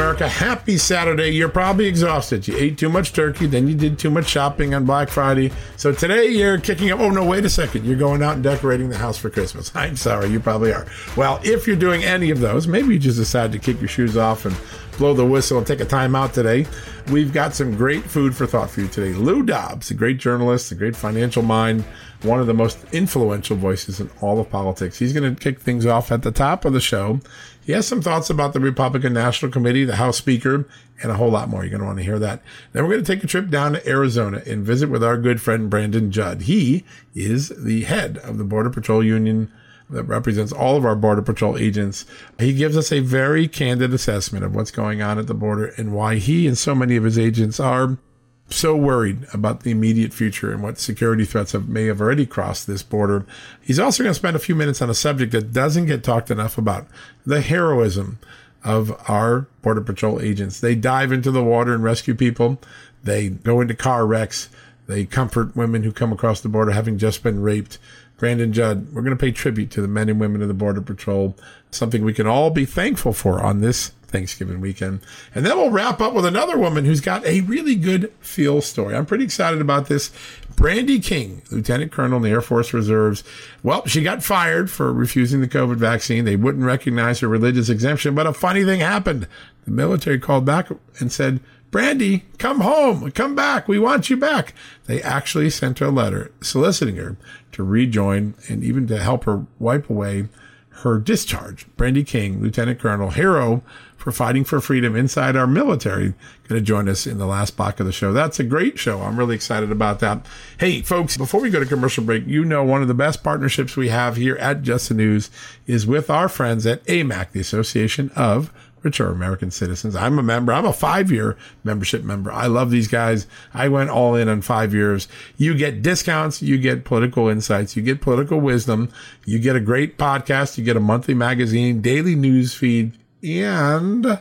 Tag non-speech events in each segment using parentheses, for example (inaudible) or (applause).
America. Happy Saturday. You're probably exhausted. You ate too much turkey, then you did too much shopping on Black Friday. So today you're kicking up. Oh, no, wait a second. You're going out and decorating the house for Christmas. (laughs) I'm sorry, you probably are. Well, if you're doing any of those, maybe you just decided to kick your shoes off and blow the whistle and take a time out today. We've got some great food for thought for you today. Lou Dobbs, a great journalist, a great financial mind, one of the most influential voices in all of politics. He's going to kick things off at the top of the show. He has some thoughts about the Republican National Committee, the House Speaker, and a whole lot more. You're going to want to hear that. Then we're going to take a trip down to Arizona and visit with our good friend Brandon Judd. He is the head of the Border Patrol Union that represents all of our Border Patrol agents. He gives us a very candid assessment of what's going on at the border and why he and so many of his agents are so worried about the immediate future and what security threats have, may have already crossed this border. He's also going to spend a few minutes on a subject that doesn't get talked enough about the heroism of our Border Patrol agents. They dive into the water and rescue people. They go into car wrecks. They comfort women who come across the border having just been raped. Brandon Judd, we're going to pay tribute to the men and women of the Border Patrol, something we can all be thankful for on this Thanksgiving weekend. And then we'll wrap up with another woman who's got a really good feel story. I'm pretty excited about this. Brandi King, Lieutenant Colonel in the Air Force Reserves. Well, she got fired for refusing the COVID vaccine. They wouldn't recognize her religious exemption, but a funny thing happened. The military called back and said, Brandi, come home, come back. We want you back. They actually sent her a letter soliciting her to rejoin and even to help her wipe away her discharge. Brandi King, Lieutenant Colonel, hero for fighting for freedom inside our military, going to join us in the last block of the show. That's a great show. I'm really excited about that. Hey, folks, before we go to commercial break, you know one of the best partnerships we have here at Just the News is with our friends at AMAC, the Association of Mature American Citizens. I'm a member. I'm a five year membership member. I love these guys. I went all in on five years. You get discounts. You get political insights. You get political wisdom. You get a great podcast. You get a monthly magazine, daily news feed, and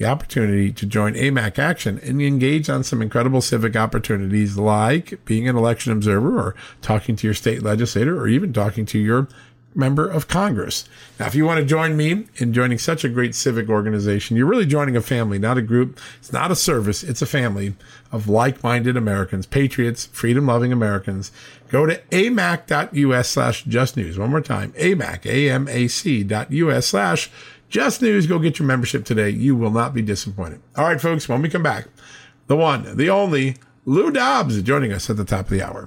the opportunity to join AMAC Action and engage on some incredible civic opportunities like being an election observer or talking to your state legislator or even talking to your member of Congress. Now, if you want to join me in joining such a great civic organization, you're really joining a family, not a group. It's not a service. It's a family of like-minded Americans, patriots, freedom-loving Americans. Go to amac.us slash just news. One more time, amac, A-M-A-C dot U-S slash just news. Go get your membership today. You will not be disappointed. All right, folks, when we come back, the one, the only, Lou Dobbs joining us at the top of the hour.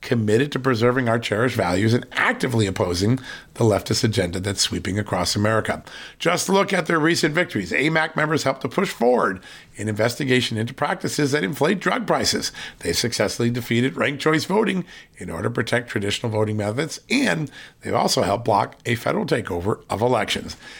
committed to preserving our cherished values and actively opposing the leftist agenda that's sweeping across America. Just look at their recent victories. AMAC members helped to push forward an investigation into practices that inflate drug prices. They successfully defeated ranked choice voting in order to protect traditional voting methods, and they've also helped block a federal takeover of elections.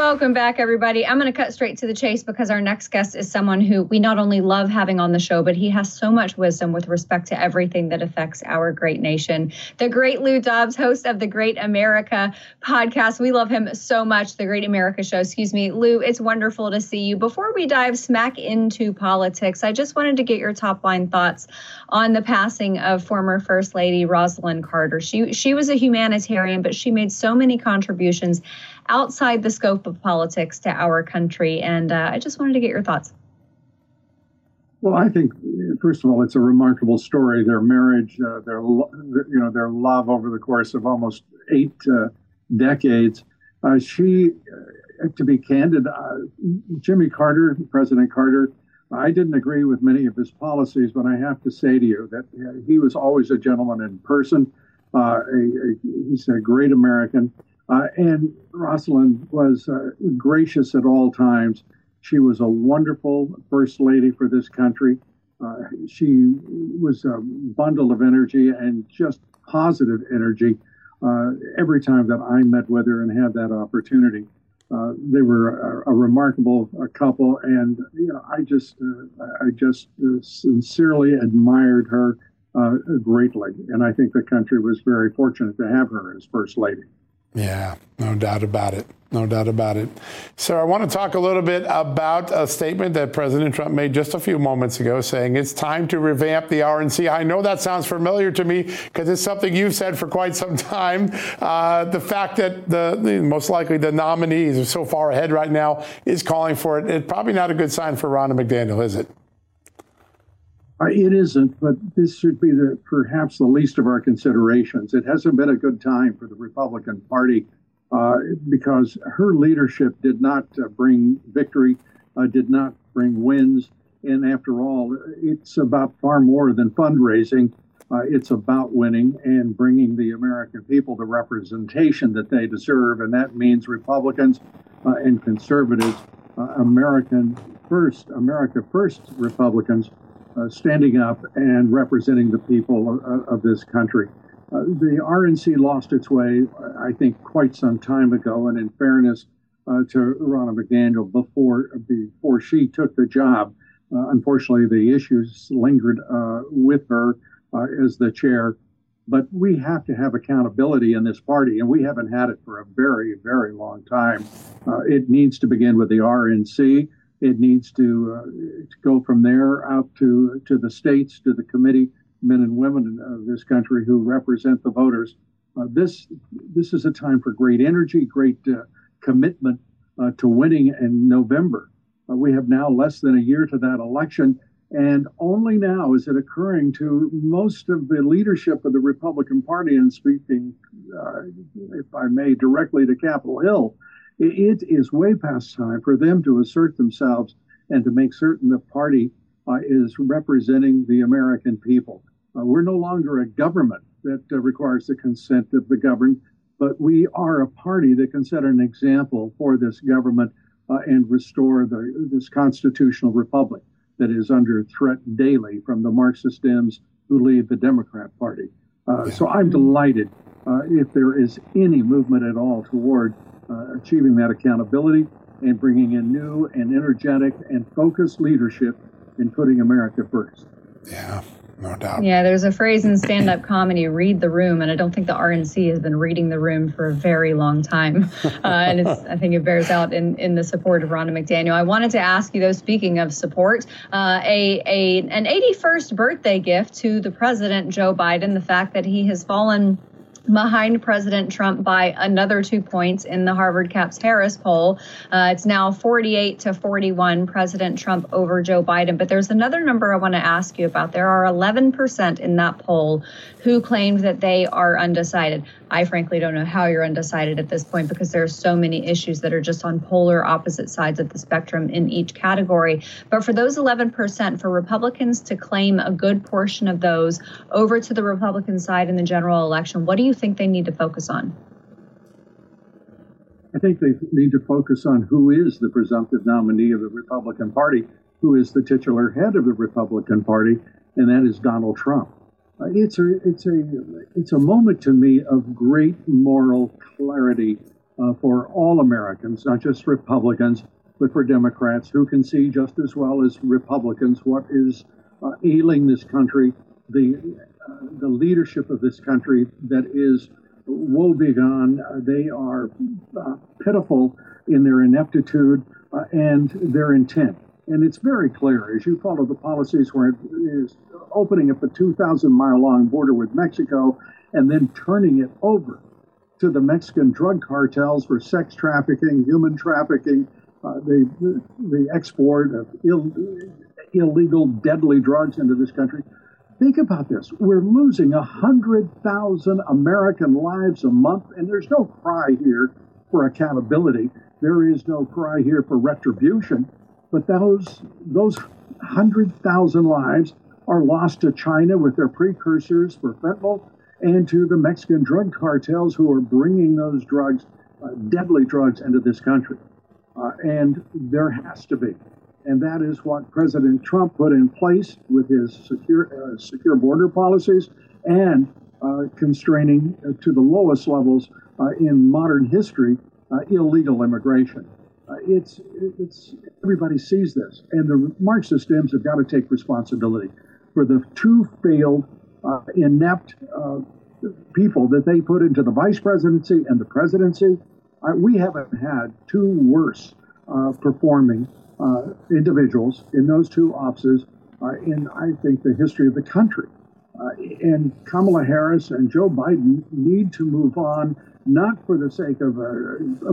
Welcome back, everybody. I'm going to cut straight to the chase because our next guest is someone who we not only love having on the show, but he has so much wisdom with respect to everything that affects our great nation. The great Lou Dobbs, host of the Great America podcast. We love him so much, the Great America show. Excuse me. Lou, it's wonderful to see you. Before we dive smack into politics, I just wanted to get your top line thoughts on the passing of former First Lady Rosalynn Carter. She she was a humanitarian, but she made so many contributions outside the scope of politics to our country. And uh, I just wanted to get your thoughts. Well, I think first of all, it's a remarkable story. Their marriage, uh, their you know, their love over the course of almost eight uh, decades. Uh, she, uh, to be candid, uh, Jimmy Carter, President Carter, I didn't agree with many of his policies, but I have to say to you that he was always a gentleman in person. A, a, he's a great American. Uh, and Rosalynn was uh, gracious at all times. She was a wonderful first lady for this country. Uh, she was a bundle of energy and just positive energy uh, every time that I met with her and had that opportunity. Uh, they were a, a remarkable uh, couple, and you know, I just, I just sincerely admired her greatly, and I think the country was very fortunate to have her as first lady. Yeah, no doubt about it. No doubt about it. So I want to talk a little bit about a statement that President Trump made just a few moments ago saying it's time to revamp the RNC. I know that sounds familiar to me because it's something you've said for quite some time. Uh, the fact that the, the, most likely the nominees are so far ahead right now is calling for it. It's probably not a good sign for Ronna McDaniel, is it? Uh, it isn't, but this should be the perhaps the least of our considerations. It hasn't been a good time for the Republican Party uh, because her leadership did not uh, bring victory, uh, did not bring wins, and after all, it's about far more than fundraising. Uh, it's about winning and bringing the American people the representation that they deserve, and that means Republicans uh, and conservatives, American first, America first Republicans standing up and representing the people of, of this country. Uh, the RNC lost its way, I think, quite some time ago. And in fairness uh, to Ronna McDaniel, before before she took the job, uh, unfortunately, the issues lingered uh, with her uh, as the chair. But we have to have accountability in this party, and we haven't had it for a very, very long time. it needs to begin with the RNC. It needs to, uh, to go from there out to to the states, to the committee men and women of this country who represent the voters. Uh, this this is a time for great energy, great uh, commitment uh, to winning in November. Uh, we have now less than a year to that election, and only now is it occurring to most of the leadership of the Republican Party, and speaking, uh, if I may, directly to Capitol Hill, It is way past time for them to assert themselves and to make certain the party uh, is representing the American people. Uh, we're no longer a government that uh, requires the consent of the governed, but we are a party that can set an example for this government uh, and restore the, this constitutional republic that is under threat daily from the Marxist Dems who lead the Democrat Party. Uh, yeah. So I'm delighted uh, if there is any movement at all toward uh, achieving that accountability and bringing in new and energetic and focused leadership in putting America first. Yeah, no doubt. Yeah, there's a phrase in stand up comedy, read the room. And I don't think the RNC has been reading the room for a very long time. (laughs) Uh, and I think it bears out in, in the support of Ronna McDaniel. I wanted to ask you, though, speaking of support, uh, a, a an 81st birthday gift to the president, Joe Biden, the fact that he has fallen behind President Trump by another two points in the Harvard Caps Harris poll. Uh, it's now 48 to 41, President Trump over Joe Biden. But there's another number I want to ask you about. There are 11% in that poll who claimed that they are undecided. I frankly don't know how you're undecided at this point because there are so many issues that are just on polar opposite sides of the spectrum in each category. But for those 11%, for Republicans to claim a good portion of those over to the Republican side in the general election, what do you think they need to focus on? I think they need to focus on who is the presumptive nominee of the Republican Party, who is the titular head of the Republican Party, and that is Donald Trump. Uh, it's a it's a it's a moment to me of great moral clarity uh, for all Americans, not just Republicans, but for Democrats who can see just as well as Republicans what is uh, ailing this country, the uh, the leadership of this country that is woebegone. Uh, they are uh, pitiful in their ineptitude and their intent. And it's very clear as you follow the policies where it is opening up a 2,000 mile long border with Mexico and then turning it over to the Mexican drug cartels for sex trafficking, human trafficking, uh, the, the export of Ill, illegal, deadly drugs into this country. Think about this. We're losing 100,000 American lives a month, and there's no cry here for accountability. There is no cry here for retribution. But those, those 100,000 lives are lost to China with their precursors for fentanyl and to the Mexican drug cartels who are bringing those drugs, uh, deadly drugs, into this country. Uh, and there has to be. And that is what President Trump put in place with his secure, uh, secure border policies and uh, constraining uh, to the lowest levels uh, in modern history illegal immigration. it's, it's, everybody sees this. And the Marxist Dems have got to take responsibility for the two failed, uh, inept uh, people that they put into the vice presidency and the presidency. Uh, we haven't had two worse uh, performing uh, individuals in those two offices in, I think, the history of the country. and Kamala Harris and Joe Biden need to move on, not for the sake of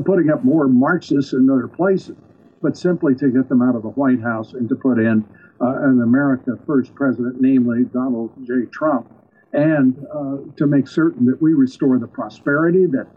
putting up more Marxists in other places, but simply to get them out of the White House and to put in uh, an America First president, namely Donald J. Trump, and uh, to make certain that we restore the prosperity that,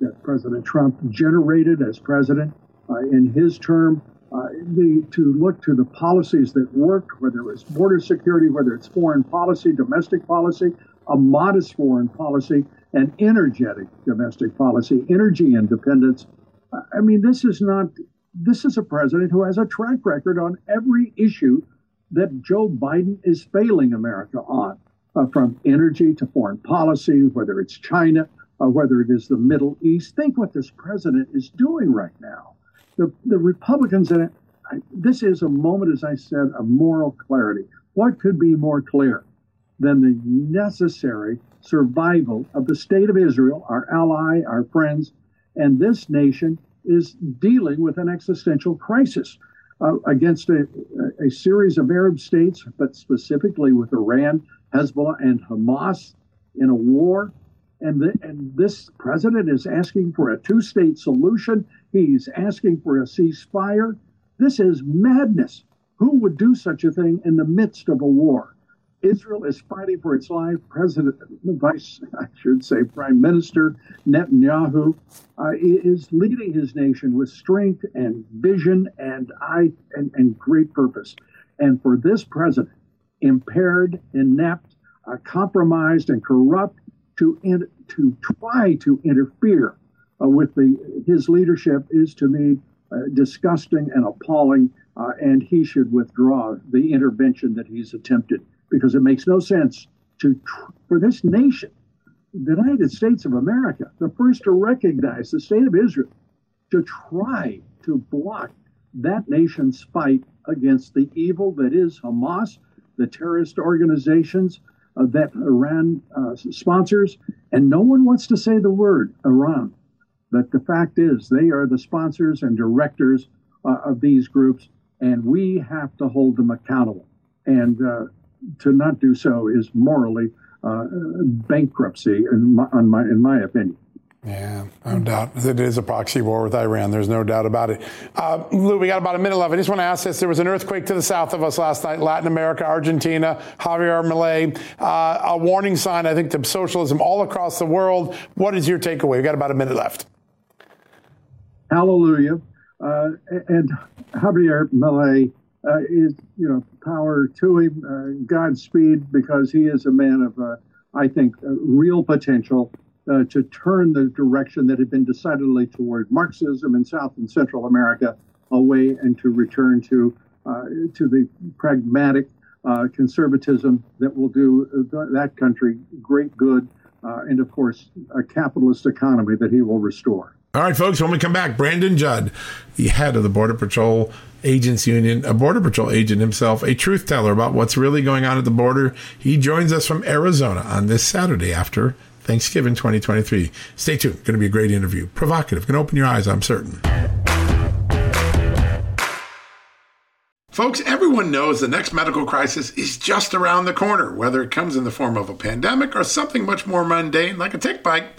that President Trump generated as president uh, in his term. Uh, the, to look to the policies that worked, whether it's border security, whether it's foreign policy, domestic policy, a modest foreign policy, and energetic domestic policy, energy independence. I mean, this is not, this is a president who has a track record on every issue that Joe Biden is failing America on, uh, from energy to foreign policy, whether it's China, uh, whether it is the Middle East. Think what this president is doing right now. The, the Republicans, I, this is a moment, as I said, of moral clarity. What could be more clear than the necessary survival of the state of Israel, our ally, our friends, and this nation is dealing with an existential crisis uh, against a, a series of Arab states, but specifically with Iran, Hezbollah, and Hamas in a war. And, the, and this president is asking for a two state solution. He's asking for a ceasefire. This is madness. Who would do such a thing in the midst of a war? Israel is fighting for its life. President, Vice, I should say, Prime Minister Netanyahu uh, is leading his nation with strength and vision and I and, and great purpose. And for this president, impaired, inept, uh, compromised, and corrupt, to in, to try to interfere uh, with the his leadership is to me uh, disgusting and appalling. Uh, and he should withdraw the intervention that he's attempted because it makes no sense to for this nation, the United States of America, the first to recognize the state of Israel, to try to block that nation's fight against the evil that is Hamas, the terrorist organizations uh, that Iran uh, sponsors, and no one wants to say the word Iran. But the fact is, they are the sponsors and directors uh, of these groups, and we have to hold them accountable. And uh, to not do so is morally uh, bankruptcy, in my, my, in my opinion. Yeah, no doubt. It is a proxy war with Iran. There's no doubt about it. Uh, Lou, we got about a minute left. I just want to ask this. There was an earthquake to the south of us last night, Latin America, Argentina, Javier Milei. Uh, a warning sign, I think, to socialism all across the world. What is your takeaway? We got about a minute left. Hallelujah. Uh, and Javier Milei uh, is, you know, power to him, uh, Godspeed, because he is a man of, uh, I think, uh, real potential uh, to turn the direction that had been decidedly toward Marxism in South and Central America away and to return to to the pragmatic conservatism that will do that country great good, and of course, a capitalist economy that he will restore. All right, folks, when we come back, Brandon Judd, the head of the Border Patrol Agents Union, a Border Patrol agent himself, a truth teller about what's really going on at the border. He joins us from Arizona on this Saturday after Thanksgiving 2023. Stay tuned. Going to be a great interview. Provocative. Going to open your eyes, I'm certain. Folks, everyone knows the next medical crisis is just around the corner, whether it comes in the form of a pandemic or something much more mundane like a tick bite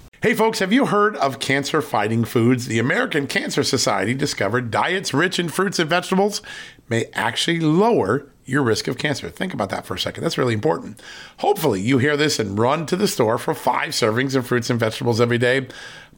Hey, folks, have you heard of cancer fighting foods? The American Cancer Society discovered diets rich in fruits and vegetables may actually lower your risk of cancer. Think about that for a second. That's really important. Hopefully, you hear this and run to the store for five servings of fruits and vegetables every day.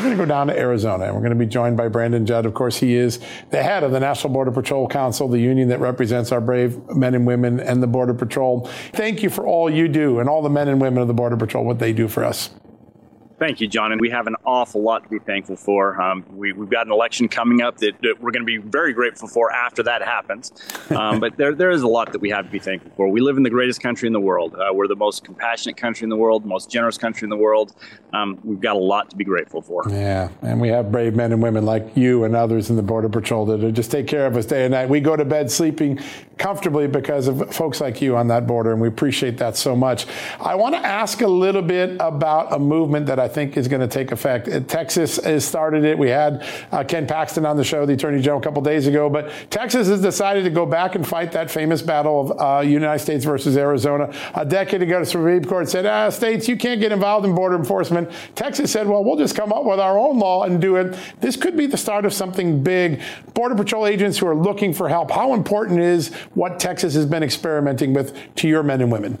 We're going to go down to Arizona and we're going to be joined by Brandon Judd. Of course, he is the head of the National Border Patrol Council, the union that represents our brave men and women and the Border Patrol. Thank you for all you do and all the men and women of the Border Patrol, what they do for us. Thank you, John. And we have an awful lot to be thankful for. Um, we, have got an election coming up that, that we're going to be very grateful for after that happens. Um, but there, there is a lot that we have to be thankful for. We live in the greatest country in the world. Uh, we're the most compassionate country in the world, most generous country in the world. Um, we've got a lot to be grateful for. Yeah, and we have brave men and women like you and others in the Border Patrol that just take care of us day and night. We go to bed sleeping comfortably because of folks like you on that border, and we appreciate that so much. I want to ask a little bit about a movement that I think is going to take effect. Uh, Texas has started it. We had uh, Ken Paxton on the show, the Attorney General, a couple days ago, but Texas has decided to go back and fight that famous battle of uh, United States versus Arizona. A decade ago, the Supreme Court said, ah, states, you can't get involved in border enforcement. Texas said, well, we'll just come up with our own law and do it. This could be the start of something big. Border Patrol agents who are looking for help, how important is what Texas has been experimenting with to your men and women?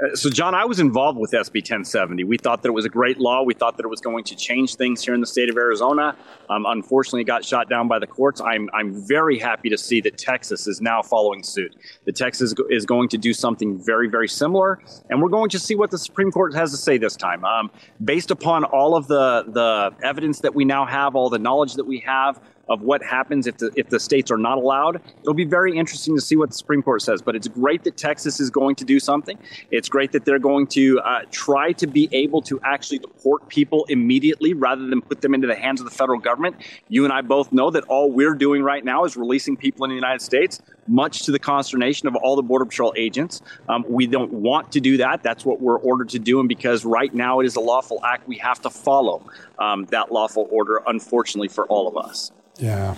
Uh, so, John, I was involved with SB 1070. We thought that it was a great law. We thought that it was going to change things here in the state of Arizona. Um, unfortunately, it got shot down by the courts. I'm, I'm very happy to see that Texas is now following suit. The Texas is going to do something very, very similar, and we're going to see what the Supreme Court has to say this time. Um, based upon all of the, the evidence that we now have, all the knowledge that we have, of what happens if the if the states are not allowed. It'll be very interesting to see what the Supreme Court says. But it's great that Texas is going to do something. It's great that they're going to uh, try to be able to actually deport people immediately rather than put them into the hands of the federal government. You and I both know that all we're doing right now is releasing people in the United States much to the consternation of all the Border Patrol agents. Um, we don't want to do that. That's what we're ordered to do. And because right now it is a lawful act, we have to follow um, that lawful order, unfortunately, for all of us. Yeah.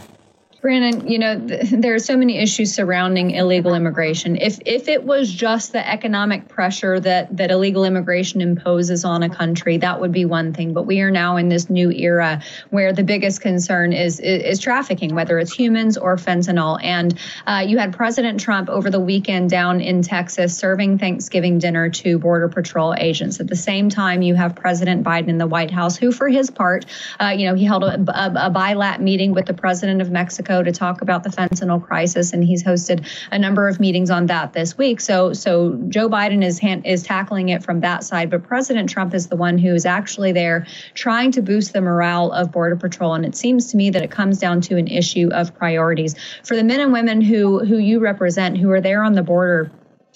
Brandon, you know, th- there are so many issues surrounding illegal immigration. If if it was just the economic pressure that that illegal immigration imposes on a country, that would be one thing. But we are now in this new era where the biggest concern is is, is trafficking, whether it's humans or fentanyl. And uh, you had President Trump over the weekend down in Texas serving Thanksgiving dinner to Border Patrol agents. At the same time, you have President Biden in the White House, who, for his part, uh, you know, he held a, a, a bilat meeting with the president of Mexico Mexico to talk about the fentanyl crisis, and he's hosted a number of meetings on that this week. So, so Joe Biden is hand, is tackling it from that side, but President Trump is the one who is actually there trying to boost the morale of Border Patrol. And it seems to me that it comes down to an issue of priorities for the men and women who who you represent, who are there on the border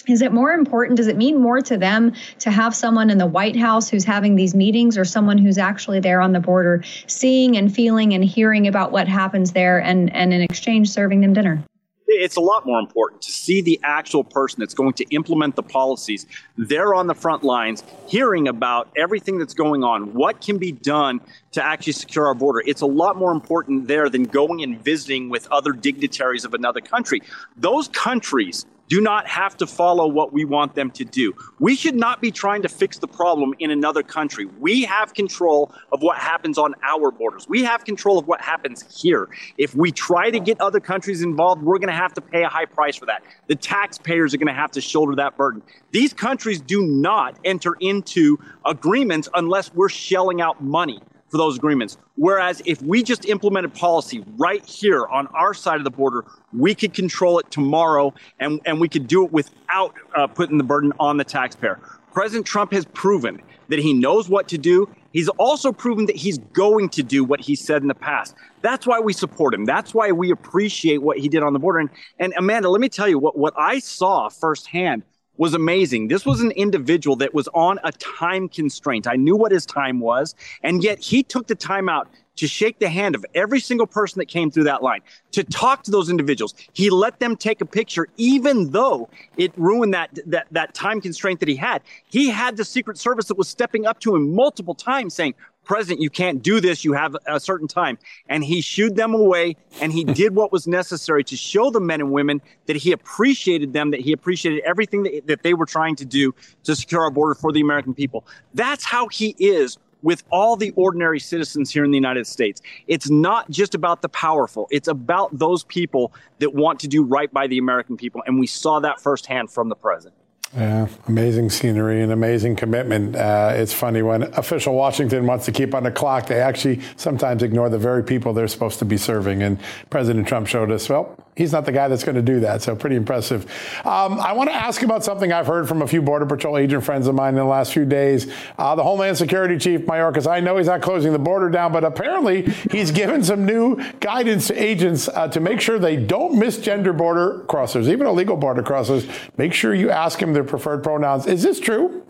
is it more important does it mean more to them to have someone in the white house who's having these meetings or someone who's actually there on the border seeing and feeling and hearing about what happens there and and in exchange serving them dinner it's a lot more important to see the actual person that's going to implement the policies They're on the front lines, hearing about everything that's going on, what can be done to actually secure our border. It's a lot more important there than going and visiting with other dignitaries of another country. Those countries do not have to follow what we want them to do. We should not be trying to fix the problem in another country. We have control of what happens on our borders. We have control of what happens here. If we try to get other countries involved, we're going to have to pay a high price for that. The taxpayers are going to have to shoulder that burden. These countries do not enter into agreements unless we're shelling out money for those agreements. Whereas if we just implemented policy right here on our side of the border, we could control it tomorrow and, and we could do it without uh, putting the burden on the taxpayer. President Trump has proven that he knows what to do. He's also proven that he's going to do what he said in the past. That's why we support him. That's why we appreciate what he did on the border. And, and Amanda, let me tell you what, what I saw firsthand was amazing. This was an individual that was on a time constraint. I knew what his time was, and yet he took the time out to shake the hand of every single person that came through that line, to talk to those individuals. He let them take a picture, even though it ruined that, that, that time constraint that he had. He had the Secret Service that was stepping up to him multiple times saying, President, you can't do this. You have a certain time. And he shooed them away and he (laughs) did what was necessary to show the men and women that he appreciated them, that he appreciated everything that, that they were trying to do to secure our border for the American people. That's how he is with all the ordinary citizens here in the United States. It's not just about the powerful, it's about those people that want to do right by the American people. And we saw that firsthand from the president. Yeah, amazing scenery and amazing commitment. Uh, it's funny when official Washington wants to keep on the clock, they actually sometimes ignore the very people they're supposed to be serving. And President Trump showed us, well, he's not the guy that's going to do that. So pretty impressive. Um, I want to ask about something I've heard from a few Border Patrol agent friends of mine in the last few days. Uh, the Homeland Security Chief, Mayorkas, I know he's not closing the border down, but apparently he's given some new guidance to agents uh, to make sure they don't misgender border crossers, even illegal border crossers. Make sure you ask him their preferred pronouns. Is this true?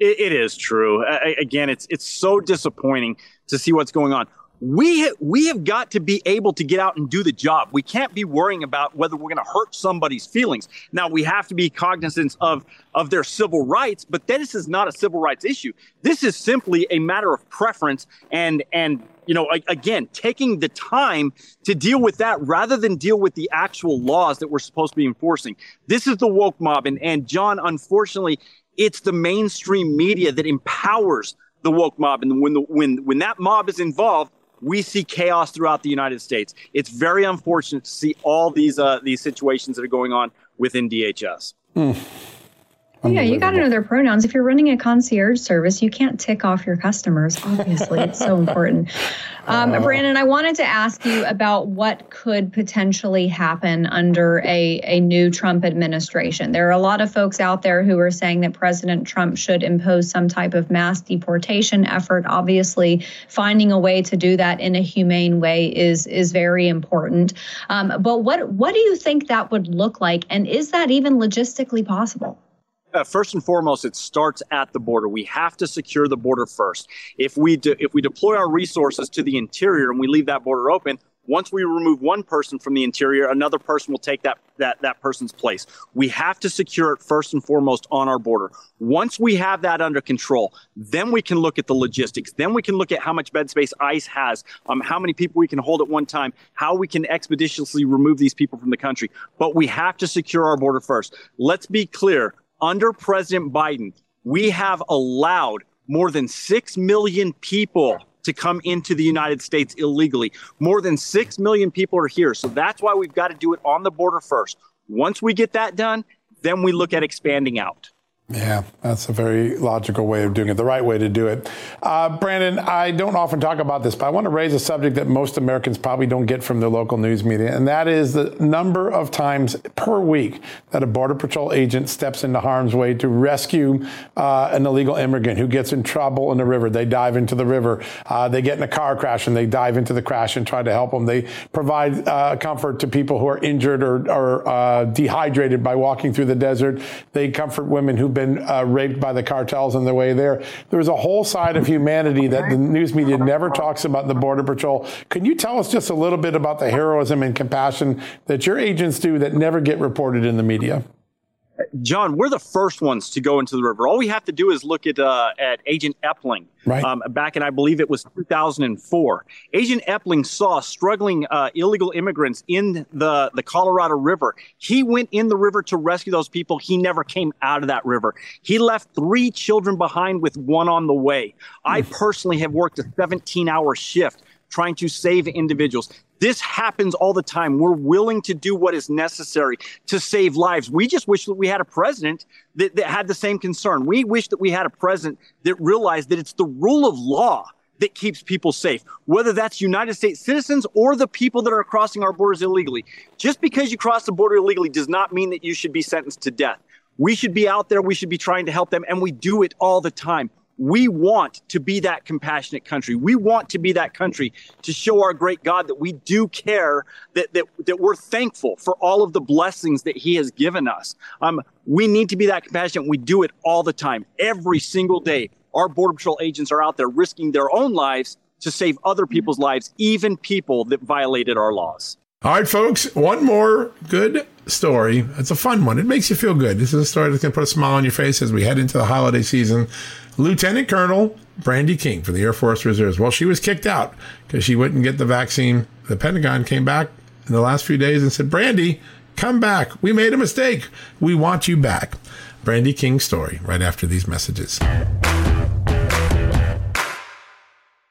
it, it is true. I, again, it's it's so disappointing to see what's going on. We we have got to be able to get out and do the job. We can't be worrying about whether we're going to hurt somebody's feelings. Now we have to be cognizant of of their civil rights, but this is not a civil rights issue. This is simply a matter of preference and and you know, again, taking the time to deal with that rather than deal with the actual laws that we're supposed to be enforcing. This is the woke mob. And, and John, unfortunately, it's the mainstream media that empowers the woke mob. And when, the, when, when that mob is involved, we see chaos throughout the United States. It's very unfortunate to see all these, uh, these situations that are going on within DHS. Mm. Yeah, you got to know their pronouns. If you're running a concierge service, you can't tick off your customers. Obviously, it's so important. (laughs) Um, uh, Brandon, I wanted to ask you about what could potentially happen under a, a new Trump administration. There are a lot of folks out there who are saying that President Trump should impose some type of mass deportation effort. Obviously, finding a way to do that in a humane way is is very important. Um, but what what do you think that would look like, and is that even logistically possible? Uh, first and foremost, it starts at the border. We have to secure the border first. If we de- if we deploy our resources to the interior and we leave that border open, once we remove one person from the interior, another person will take that that that person's place. We have to secure it first and foremost on our border. Once we have that under control, then we can look at the logistics. Then we can look at how much bed space ICE has, um, how many people we can hold at one time, how we can expeditiously remove these people from the country. But we have to secure our border first. Let's be clear under President Biden, we have allowed more than 6 million people to come into the United States illegally. More than 6 million people are here. So that's why we've got to do it on the border first. Once we get that done, then we look at expanding out. Yeah, that's a very logical way of doing it, the right way to do it. Uh, Brandon, I don't often talk about this, but I want to raise a subject that most Americans probably don't get from the local news media, and that is the number of times per week that a Border Patrol agent steps into harm's way to rescue uh, an illegal immigrant who gets in trouble in the river. They dive into the river, uh, they get in a car crash, and they dive into the crash and try to help them. They provide uh, comfort to people who are injured or, or uh, dehydrated by walking through the desert. They comfort women who been uh, raped by the cartels on their way there. There's a whole side of humanity that the news media never talks about the Border Patrol. Can you tell us just a little bit about the heroism and compassion that your agents do that never get reported in the media? John, we're the first ones to go into the river. All we have to do is look at uh, at Agent Epling. Right. Um, back in, I believe it was 2004. Agent Epling saw struggling uh, illegal immigrants in the, the Colorado River. He went in the river to rescue those people. He never came out of that river. He left three children behind with one on the way. I personally have worked a 17 hour shift trying to save individuals. This happens all the time. We're willing to do what is necessary to save lives. We just wish that we had a president that, that had the same concern. We wish that we had a president that realized that it's the rule of law that keeps people safe, whether that's United States citizens or the people that are crossing our borders illegally. Just because you cross the border illegally does not mean that you should be sentenced to death. We should be out there. We should be trying to help them, and we do it all the time we want to be that compassionate country. We want to be that country to show our great God that we do care, that, that, that we're thankful for all of the blessings that He has given us. Um, we need to be that compassionate. We do it all the time, every single day. Our Border Patrol agents are out there risking their own lives to save other people's lives, even people that violated our laws. All right, folks, one more good story. It's a fun one. It makes you feel good. This is a story that's going to put a smile on your face as we head into the holiday season. Lieutenant Colonel Brandi King for the Air Force Reserves. Well, she was kicked out because she wouldn't get the vaccine. The Pentagon came back in the last few days and said, Brandi, come back. We made a mistake. We want you back. Brandi King's story right after these messages.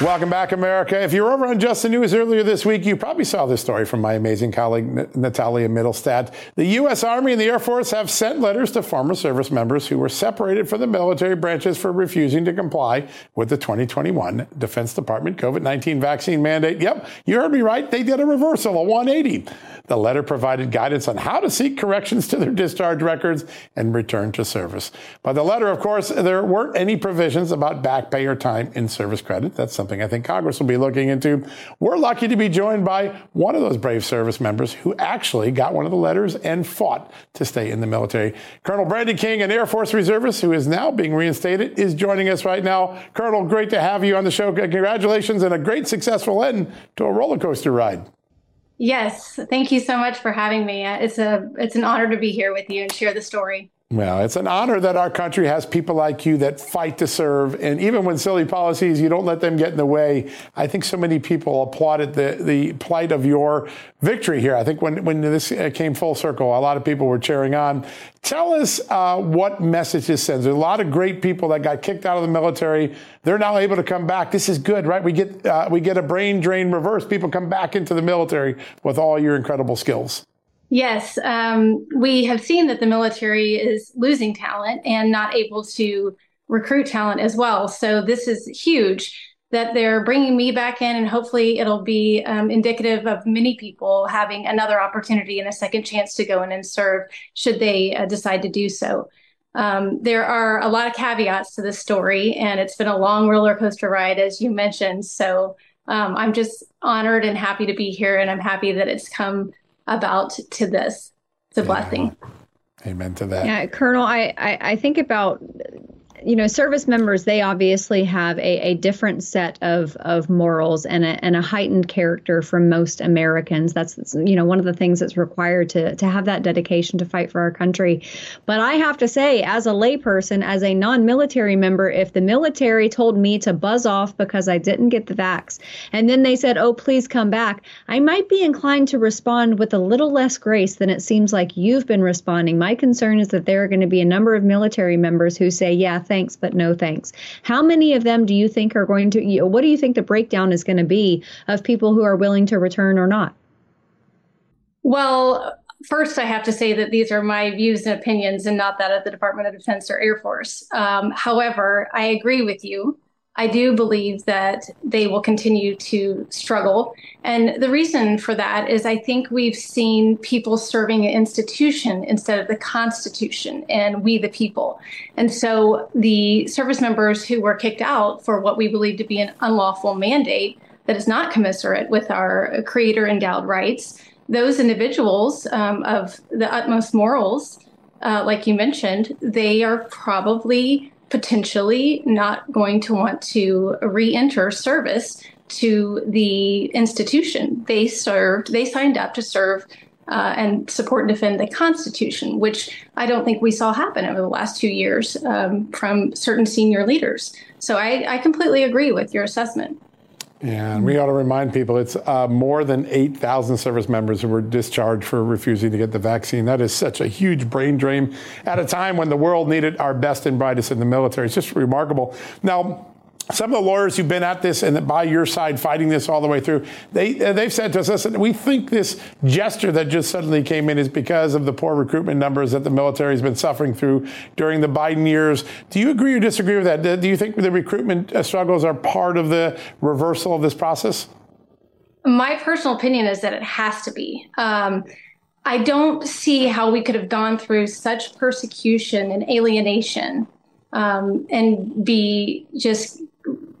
Welcome back, America. If you were over on Just the News earlier this week, you probably saw this story from my amazing colleague, Natalia Mittelstadt. The U.S. Army and the Air Force have sent letters to former service members who were separated from the military branches for refusing to comply with the 2021 Defense Department COVID 19 vaccine mandate. Yep, you heard me right. They did a reversal, a 180. The letter provided guidance on how to seek corrections to their discharge records and return to service. By the letter, of course, there weren't any provisions about back pay or time in service credit. That's something I think Congress will be looking into. We're lucky to be joined by one of those brave service members who actually got one of the letters and fought to stay in the military. Colonel Brandi King, an Air Force reservist who is now being reinstated, is joining us right now. Colonel, great to have you on the show. Congratulations and a great successful end to a roller coaster ride. Yes, thank you so much for having me. It's a it's an honor to be here with you and share the story. Well, it's an honor that our country has people like you that fight to serve. And even when silly policies, you don't let them get in the way. I think so many people applauded the, the plight of your victory here. I think when, when this uh, came full circle, a lot of people were cheering on. Tell us uh, what message this sends. There's a lot of great people that got kicked out of the military. They're now able to come back. This is good, right? We get, uh, we get a brain drain reverse. People come back into the military with all your incredible skills. Yes, um, we have seen that the military is losing talent and not able to recruit talent as well. So this is huge that they're bringing me back in, and hopefully it'll be um, indicative of many people having another opportunity and a second chance to go in and serve should they uh, decide to do so. Um, there are a lot of caveats to this story, and it's been a long roller coaster ride, as you mentioned. So um, I'm just honored and happy to be here, and I'm happy that it's come about to this. It's a blessing. Amen to that. Yeah, Colonel, I, I, I think about you know, service members, they obviously have a, a different set of, of morals and a, and a heightened character from most Americans. That's, you know, one of the things that's required to, to have that dedication to fight for our country. But I have to say, as a layperson, as a non military member, if the military told me to buzz off because I didn't get the vax, and then they said, oh, please come back, I might be inclined to respond with a little less grace than it seems like you've been responding. My concern is that there are going to be a number of military members who say, yeah, thanks, but no thanks. How many of them do you think are going to, you know, what do you think the breakdown is going to be of people who are willing to return or not? Well, first, I have to say that these are my views and opinions and not that of the Department of Defense or Air Force. Um, however, I agree with you I do believe that they will continue to struggle. And the reason for that is I think we've seen people serving an institution instead of the Constitution and we the people. And so the service members who were kicked out for what we believe to be an unlawful mandate that is not commensurate with our creator endowed rights, those individuals um, of the utmost morals, uh, like you mentioned, they are probably potentially not going to want to re-enter service to the institution they served they signed up to serve uh, and support and defend the Constitution, which I don't think we saw happen over the last two years um, from certain senior leaders. So I, I completely agree with your assessment. And we ought to remind people it's uh, more than 8,000 service members who were discharged for refusing to get the vaccine. That is such a huge brain drain at a time when the world needed our best and brightest in the military. It's just remarkable. Now, some of the lawyers who've been at this and by your side fighting this all the way through, they they've said to us, listen, we think this gesture that just suddenly came in is because of the poor recruitment numbers that the military has been suffering through during the Biden years. Do you agree or disagree with that? Do you think the recruitment uh, struggles are part of the reversal of this process? My personal opinion is that it has to be. Um, I don't see how we could have gone through such persecution and alienation um, and be just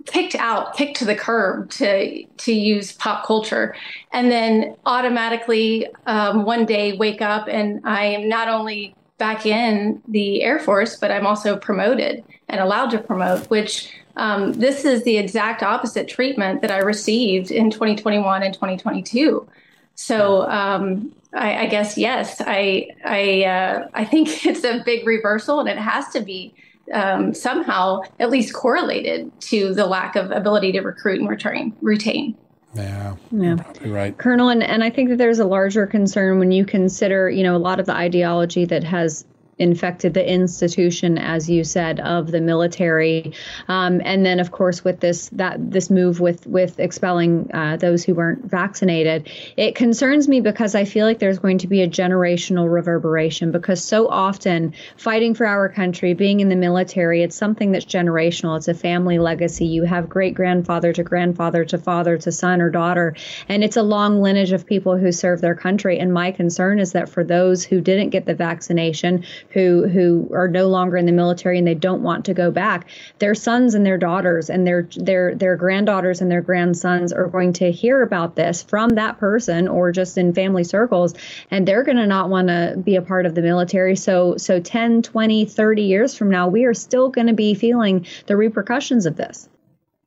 kicked out, picked to the curb, to to use pop culture, and then automatically um, one day wake up and I am not only back in the Air Force, but I'm also promoted and allowed to promote, which um, this is the exact opposite treatment that I received in 2021 and 2022. So um, I, I, guess yes, I I uh, I think (laughs) it's a big reversal, and it has to be um, somehow at least correlated to the lack of ability to recruit and return, retain. Yeah, yeah, right, Colonel. And, and I think that there's a larger concern when you consider, you know, a lot of the ideology that has infected the institution, as you said, of the military, um, and then of course with this that this move with with expelling uh, those who weren't vaccinated, it concerns me because I feel like there's going to be a generational reverberation because so often fighting for our country, being in the military, it's something that's generational. It's a family legacy. You have great grandfather to grandfather to father to son or daughter, and it's a long lineage of people who serve their country. And my concern is that for those who didn't get the vaccination, who who are no longer in the military and they don't want to go back their sons and their daughters and their their their granddaughters and their grandsons are going to hear about this from that person or just in family circles and they're going to not want to be a part of the military. So so 10 20 30 years from now we are still going to be feeling the repercussions of this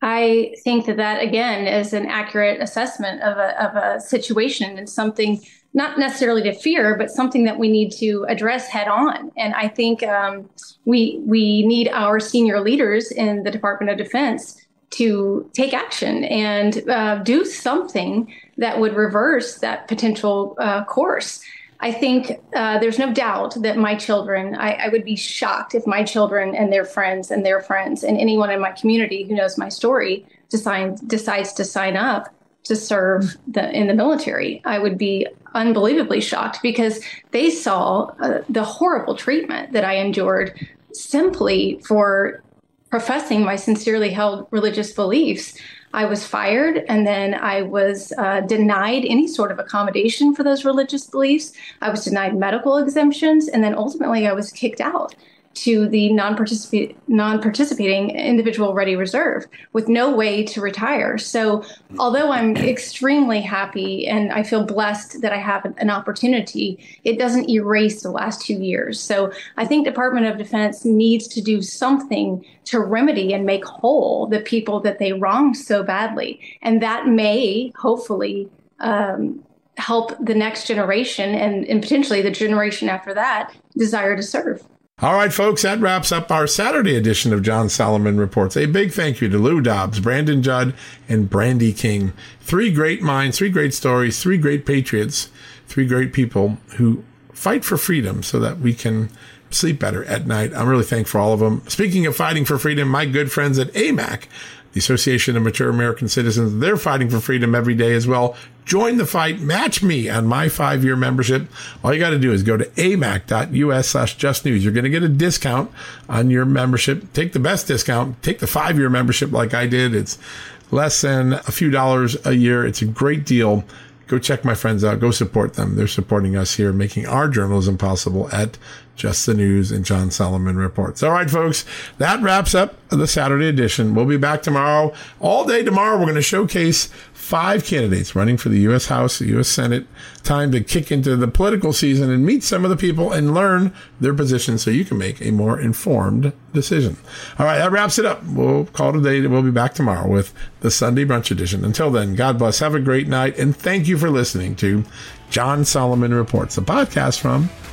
I think that that again is an accurate assessment of a, of a situation and something not necessarily to fear, but something that we need to address head on. And I think um, we we need our senior leaders in the Department of Defense to take action and uh, do something that would reverse that potential uh, course. I think uh, there's no doubt that my children, I, I, would be shocked if my children and their friends and their friends and anyone in my community who knows my story decides decides to sign up to serve the, in the military. I would be unbelievably shocked because they saw uh, the horrible treatment that I endured simply for professing my sincerely held religious beliefs. I was fired and then I was uh, denied any sort of accommodation for those religious beliefs. I was denied medical exemptions and then ultimately I was kicked out. To the non-participate, non-participating individual ready reserve with no way to retire. So, although I'm extremely happy and I feel blessed that I have an opportunity, it doesn't erase the last two years. So, I think Department of Defense needs to do something to remedy and make whole the people that they wronged so badly, and that may hopefully. Um, help the next generation and, and potentially the generation after that desire to serve. All right, folks, that wraps up our Saturday edition of John Solomon Reports. A big thank you to Lou Dobbs, Brandon Judd, and Brandi King. Three great minds, three great stories, three great patriots, three great people who fight for freedom so that we can sleep better at night. I'm really thankful for all of them. Speaking of fighting for freedom, my good friends at AMAC the Association of Mature American Citizens, they're fighting for freedom every day as well. Join the fight. Match me on my five year membership. All you got to do is go to amac.us slash just news. You're going to get a discount on your membership. Take the best discount. Take the five year membership like I did. It's less than a few dollars a year. It's a great deal go check my friends out. Go support them. They're supporting us here, making our journalism possible at Just the News and John Solomon Reports. All right, folks, that wraps up the Saturday edition. We'll be back tomorrow. All day tomorrow, we're going to showcase five candidates running for the U.S. House, the U.S. Senate. Time to kick into the political season and meet some of the people and learn their positions so you can make a more informed decision. All right, that wraps it up. We'll call it a day. We'll be back tomorrow with the Sunday Brunch Edition. Until then, God bless. Have a great night. And thank you for listening to John Solomon Reports, a podcast from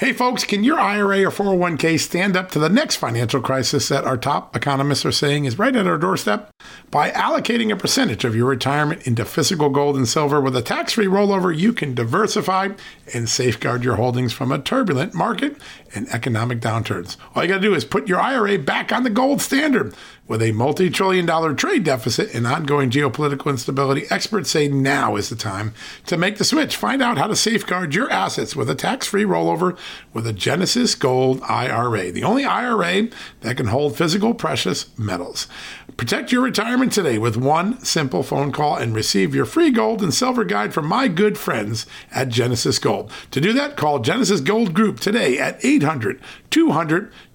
Hey, folks, can your IRA or 401k stand up to the next financial crisis that our top economists are saying is right at our doorstep? By allocating a percentage of your retirement into physical gold and silver with a tax free rollover, you can diversify and safeguard your holdings from a turbulent market and economic downturns. All you got to do is put your IRA back on the gold standard. With a multi trillion dollar trade deficit and ongoing geopolitical instability, experts say now is the time to make the switch. Find out how to safeguard your assets with a tax free rollover with a Genesis Gold IRA, the only IRA that can hold physical precious metals. Protect your retirement today with one simple phone call and receive your free gold and silver guide from my good friends at Genesis Gold. To do that, call Genesis Gold Group today at 800 200